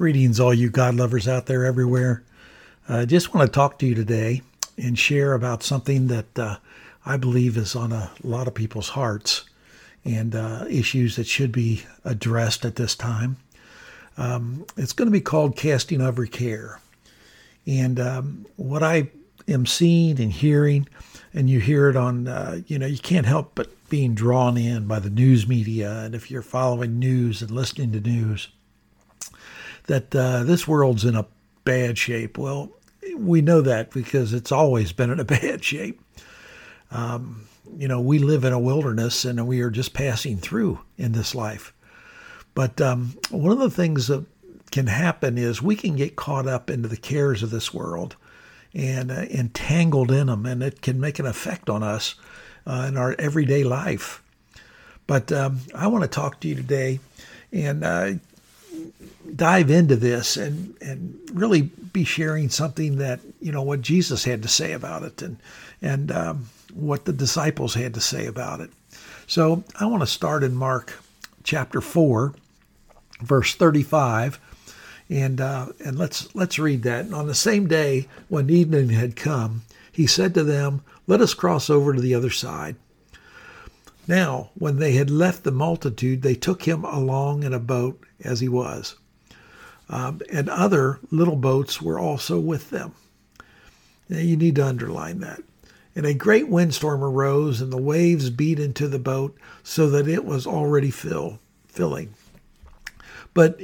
Greetings, all you God lovers out there everywhere. I uh, just want to talk to you today and share about something that uh, I believe is on a lot of people's hearts and uh, issues that should be addressed at this time. Um, it's going to be called Casting Every Care. And um, what I am seeing and hearing, and you hear it on, uh, you know, you can't help but being drawn in by the news media. And if you're following news and listening to news, that uh, this world's in a bad shape. Well, we know that because it's always been in a bad shape. Um, you know, we live in a wilderness and we are just passing through in this life. But um, one of the things that can happen is we can get caught up into the cares of this world and uh, entangled in them, and it can make an effect on us uh, in our everyday life. But um, I want to talk to you today and uh, dive into this and and really be sharing something that you know what Jesus had to say about it and and um, what the disciples had to say about it. So I want to start in Mark chapter four, verse thirty-five, and uh, and let's let's read that. And on the same day when evening had come, he said to them, "Let us cross over to the other side." Now, when they had left the multitude, they took him along in a boat as he was. Um, and other little boats were also with them. Now, you need to underline that. And a great windstorm arose, and the waves beat into the boat so that it was already fill, filling. But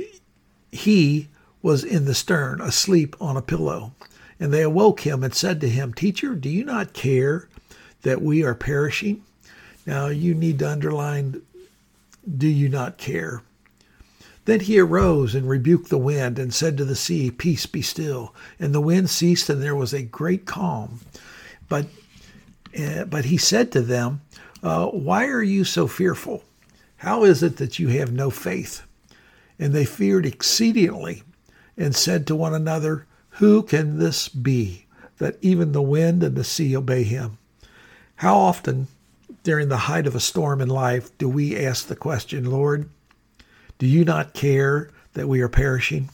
he was in the stern, asleep on a pillow. And they awoke him and said to him, Teacher, do you not care that we are perishing? Now you need to underline, do you not care? Then he arose and rebuked the wind and said to the sea, Peace, be still. And the wind ceased, and there was a great calm. But, uh, but he said to them, uh, Why are you so fearful? How is it that you have no faith? And they feared exceedingly and said to one another, Who can this be, that even the wind and the sea obey him? How often during the height of a storm in life do we ask the question, Lord, do you not care that we are perishing?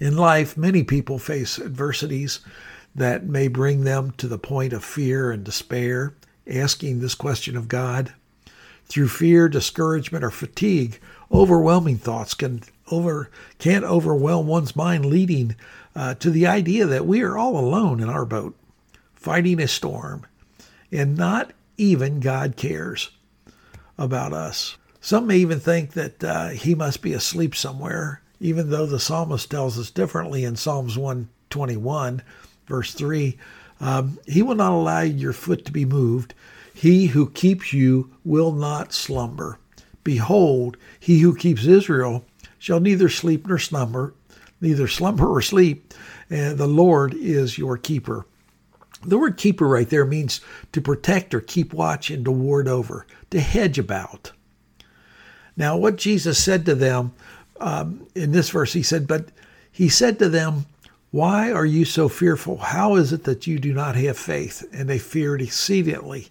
In life, many people face adversities that may bring them to the point of fear and despair, asking this question of God. Through fear, discouragement, or fatigue, overwhelming thoughts can over can't overwhelm one's mind, leading uh, to the idea that we are all alone in our boat, fighting a storm, and not even God cares about us. Some may even think that uh, he must be asleep somewhere, even though the psalmist tells us differently in Psalms 121, verse 3. Um, he will not allow your foot to be moved. He who keeps you will not slumber. Behold, he who keeps Israel shall neither sleep nor slumber, neither slumber or sleep, and the Lord is your keeper. The word keeper right there means to protect or keep watch and to ward over, to hedge about. Now, what Jesus said to them um, in this verse, he said, But he said to them, Why are you so fearful? How is it that you do not have faith? And they feared exceedingly.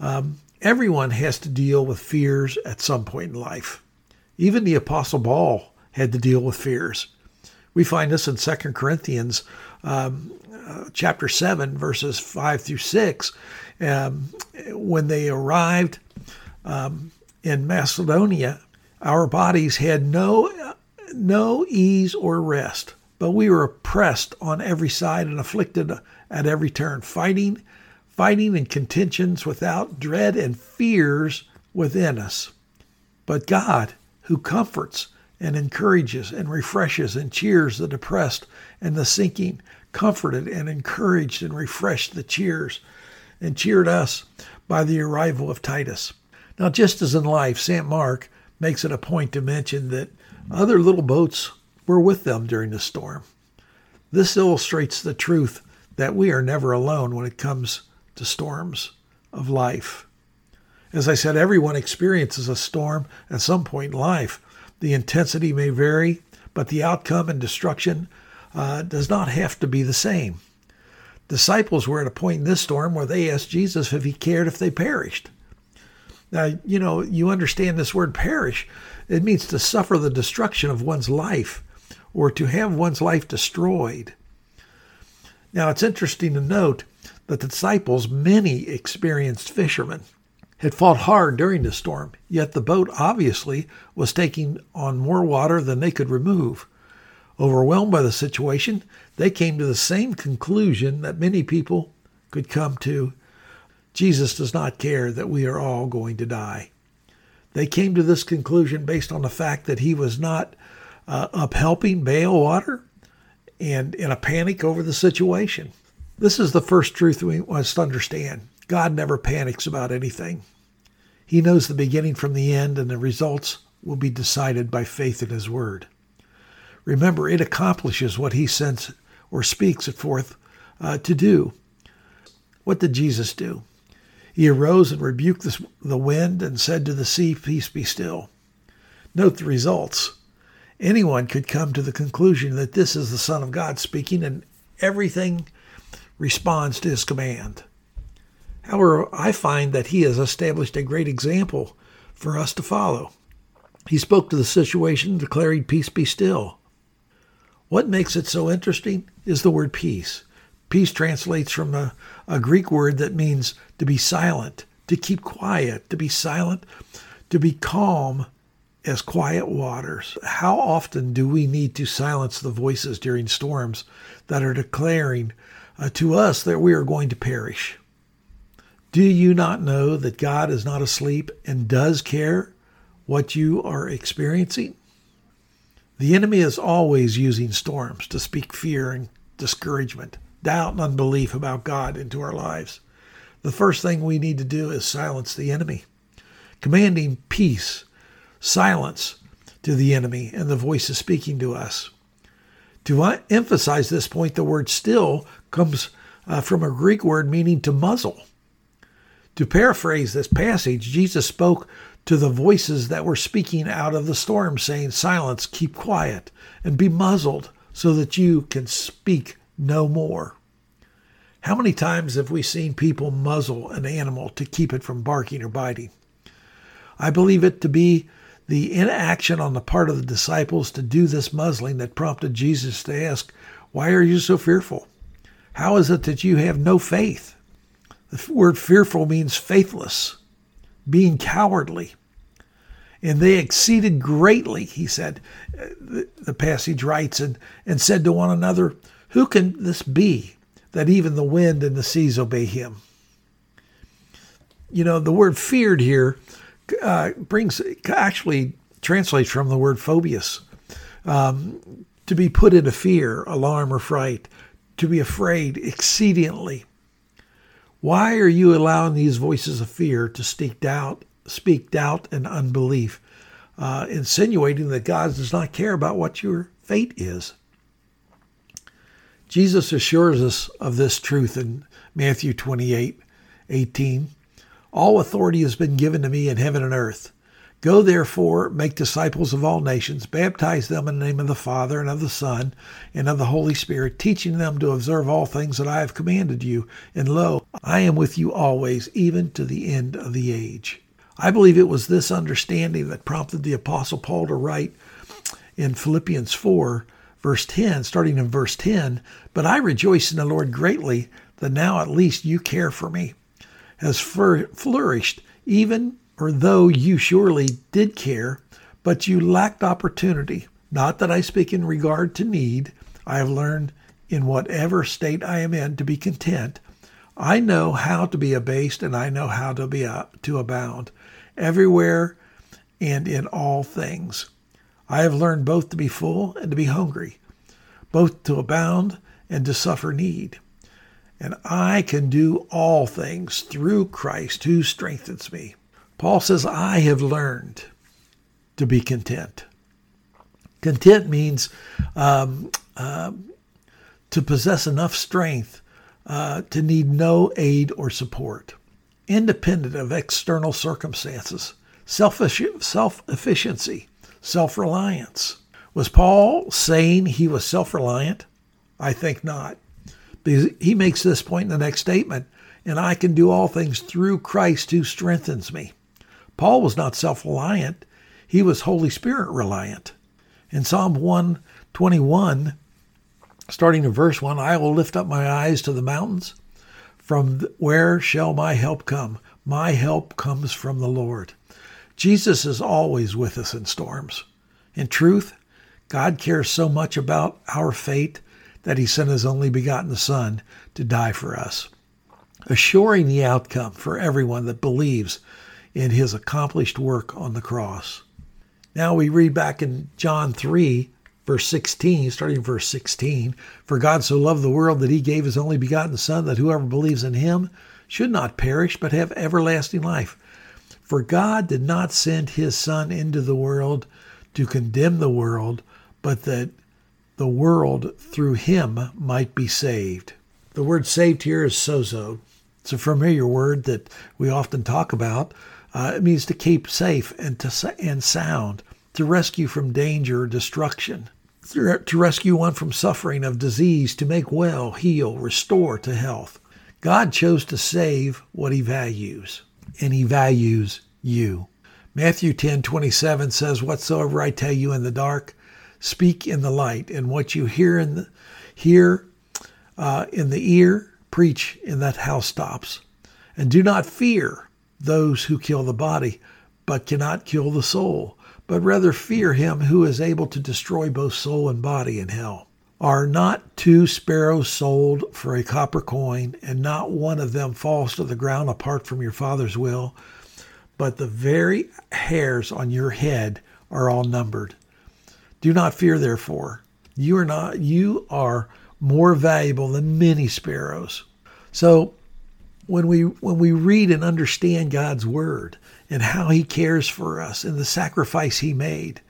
Um, everyone has to deal with fears at some point in life. Even the Apostle Paul had to deal with fears. We find this in 2 Corinthians um, uh, chapter 7, verses 5 through 6. Um, when they arrived um, in Macedonia, our bodies had no, no ease or rest, but we were oppressed on every side and afflicted at every turn, fighting, fighting in contentions without dread and fears within us. But God, who comforts and encourages and refreshes and cheers the depressed and the sinking, comforted and encouraged and refreshed the cheers and cheered us by the arrival of Titus. Now, just as in life, St. Mark makes it a point to mention that other little boats were with them during the storm. This illustrates the truth that we are never alone when it comes to storms of life. As I said, everyone experiences a storm at some point in life. The intensity may vary, but the outcome and destruction uh, does not have to be the same. Disciples were at a point in this storm where they asked Jesus if he cared if they perished. Now, you know, you understand this word perish. It means to suffer the destruction of one's life. or to have one's life destroyed. Now, it's interesting to note that the disciples, many experienced fishermen, had fought hard during the storm, yet the boat obviously was taking on more water than they could remove. Overwhelmed by the situation, they came to the same conclusion that many people could come to. Jesus does not care that we are all going to die. They came to this conclusion based on the fact that he was not uh, up helping bail water and in a panic over the situation. This is the first truth we must understand. God never panics about anything. He knows the beginning from the end, and the results will be decided by faith in His Word. Remember, it accomplishes what He sends or speaks it forth uh, to do. What did Jesus do? He arose and rebuked the, the wind and said to the sea, Peace be still. Note the results. Anyone could come to the conclusion that this is the Son of God speaking, and everything responds to his command. However, I find that he has established a great example for us to follow. He spoke to the situation, declaring, Peace be still. What makes it so interesting is the word peace. Peace translates from a, a Greek word that means to be silent, to keep quiet, to be silent, to be calm as quiet waters. How often do we need to silence the voices during storms that are declaring uh, to us that we are going to perish? Do you not know that God is not asleep and does care what you are experiencing? The enemy is always using storms to speak fear and discouragement doubt and unbelief about God into our lives. The first thing we need to do is silence the enemy, commanding peace, silence to the enemy and the voices speaking to us. To emphasize this point, the word still comes uh, from a Greek word meaning to muzzle. To paraphrase this passage, Jesus spoke to the voices that were speaking out of the storm, saying, Silence, keep quiet, and be muzzled so that you can speak no more. How many times have we seen people muzzle an animal to keep it from barking or biting? I believe it to be the inaction on the part of the disciples to do this muzzling that prompted Jesus to ask, Why are you so fearful? How is it that you have no faith? The word fearful means faithless, being cowardly. And they exceeded greatly, he said, the passage writes, and, and said to one another, who can this be that even the wind and the seas obey him? You know, the word feared here uh, brings, actually translates from the word phobias. Um, to be put into fear, alarm, or fright, to be afraid exceedingly. Why are you allowing these voices of fear to speak doubt, speak doubt and unbelief, uh, insinuating that God does not care about what your fate is? Jesus assures us of this truth in Matthew 28 18. All authority has been given to me in heaven and earth. Go therefore, make disciples of all nations, baptize them in the name of the Father and of the Son and of the Holy Spirit, teaching them to observe all things that I have commanded you. And lo, I am with you always, even to the end of the age. I believe it was this understanding that prompted the Apostle Paul to write in Philippians 4 verse 10, starting in verse 10, but I rejoice in the Lord greatly that now at least you care for me, has flourished, even or though you surely did care, but you lacked opportunity. Not that I speak in regard to need, I have learned in whatever state I am in to be content. I know how to be abased and I know how to be uh, to abound everywhere and in all things. I have learned both to be full and to be hungry, both to abound and to suffer need. And I can do all things through Christ who strengthens me. Paul says, I have learned to be content. Content means um, uh, to possess enough strength uh, to need no aid or support, independent of external circumstances, self efficiency, self reliance. Was Paul saying he was self reliant? I think not. Because he makes this point in the next statement, and I can do all things through Christ who strengthens me. Paul was not self reliant, he was Holy Spirit reliant. In Psalm 121, starting in verse 1 I will lift up my eyes to the mountains. From where shall my help come? My help comes from the Lord. Jesus is always with us in storms. In truth, God cares so much about our fate that he sent his only begotten Son to die for us, assuring the outcome for everyone that believes in his accomplished work on the cross. Now we read back in John 3, verse 16, starting verse 16 For God so loved the world that he gave his only begotten Son, that whoever believes in him should not perish, but have everlasting life. For God did not send his Son into the world to condemn the world, but that the world through him might be saved. The word saved here is sozo. It's a familiar word that we often talk about. Uh, it means to keep safe and to and sound, to rescue from danger or destruction, to rescue one from suffering of disease, to make well, heal, restore to health. God chose to save what he values, and he values you. Matthew 10:27 says, Whatsoever I tell you in the dark, speak in the light, and what you hear in the hear uh, in the ear, preach in that housetops. And do not fear those who kill the body, but cannot kill the soul, but rather fear him who is able to destroy both soul and body in hell. Are not two sparrows sold for a copper coin, and not one of them falls to the ground apart from your Father's will? But the very hairs on your head are all numbered. Do not fear, therefore. You are not, you are more valuable than many sparrows. So when we when we read and understand God's word and how he cares for us and the sacrifice he made,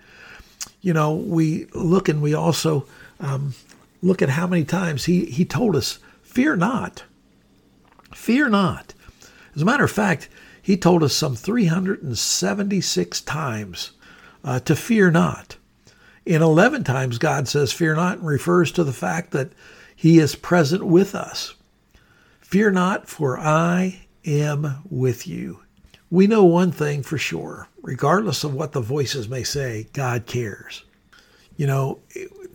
you know, we look and we also um, look at how many times he, he told us, fear not. Fear not. As a matter of fact, he told us some 376 times uh, to fear not. In 11 times, God says, Fear not, and refers to the fact that He is present with us. Fear not, for I am with you. We know one thing for sure regardless of what the voices may say, God cares. You know,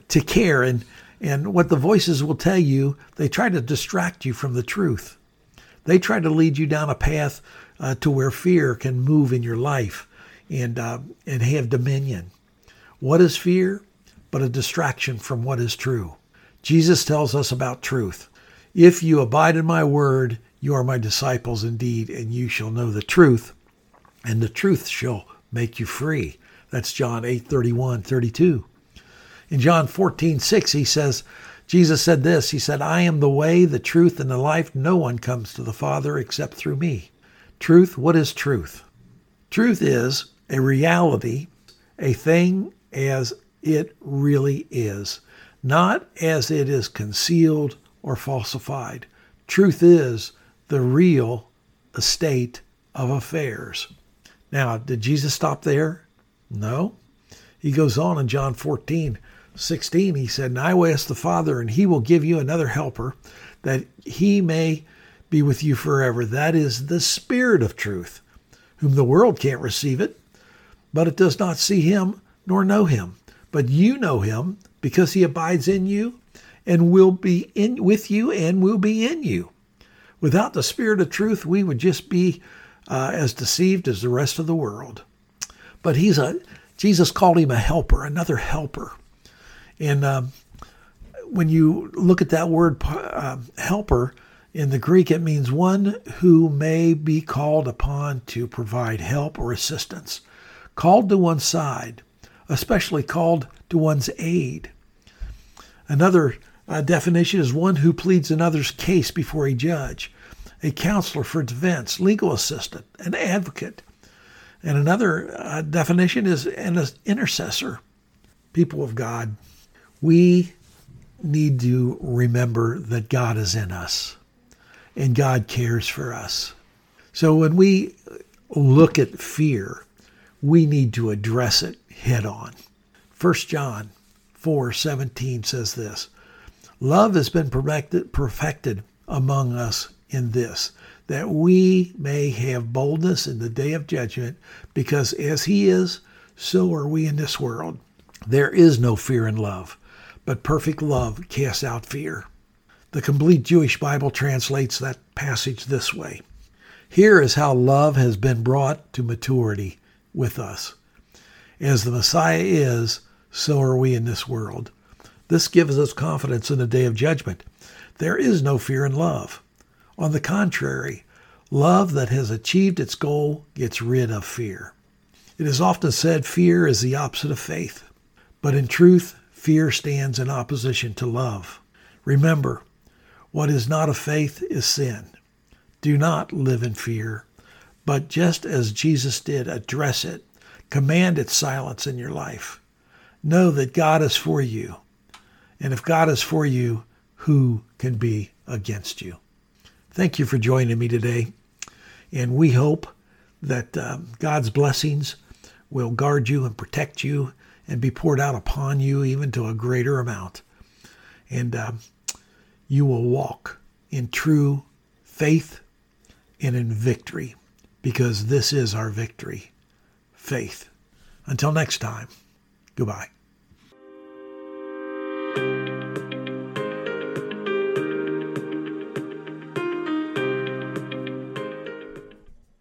to care and and what the voices will tell you, they try to distract you from the truth. They try to lead you down a path uh, to where fear can move in your life and uh, and have dominion. What is fear? But a distraction from what is true. Jesus tells us about truth. If you abide in my word, you are my disciples indeed, and you shall know the truth, and the truth shall make you free. That's John 8 31, 32. In John 14 6, he says, Jesus said this He said, I am the way, the truth, and the life. No one comes to the Father except through me. Truth, what is truth? Truth is a reality, a thing as it really is, not as it is concealed or falsified. Truth is the real estate of affairs. Now, did Jesus stop there? No. He goes on in John 14, 16. He said, And I will ask the Father, and he will give you another helper, that he may be with you forever. That is the Spirit of truth, whom the world can't receive it, but it does not see him nor know him. But you know him because he abides in you and will be in with you and will be in you. Without the spirit of truth, we would just be uh, as deceived as the rest of the world. But he's a Jesus called him a helper, another helper. And um, when you look at that word uh, helper in the Greek, it means one who may be called upon to provide help or assistance, called to one side especially called to one's aid. Another uh, definition is one who pleads another's case before a judge, a counselor for defense, legal assistant, an advocate. And another uh, definition is an intercessor. People of God, we need to remember that God is in us and God cares for us. So when we look at fear, we need to address it head on. 1 John 4:17 says this. Love has been perfected, among us in this, that we may have boldness in the day of judgment, because as he is, so are we in this world. There is no fear in love, but perfect love casts out fear. The complete Jewish Bible translates that passage this way Here is how love has been brought to maturity with us. As the Messiah is, so are we in this world. This gives us confidence in the day of judgment. There is no fear in love. On the contrary, love that has achieved its goal gets rid of fear. It is often said fear is the opposite of faith, but in truth, fear stands in opposition to love. Remember, what is not of faith is sin. Do not live in fear, but just as Jesus did, address it, command its silence in your life. Know that God is for you. And if God is for you, who can be against you? Thank you for joining me today. And we hope that um, God's blessings will guard you and protect you and be poured out upon you even to a greater amount. And um, you will walk in true faith and in victory because this is our victory faith. Until next time, goodbye.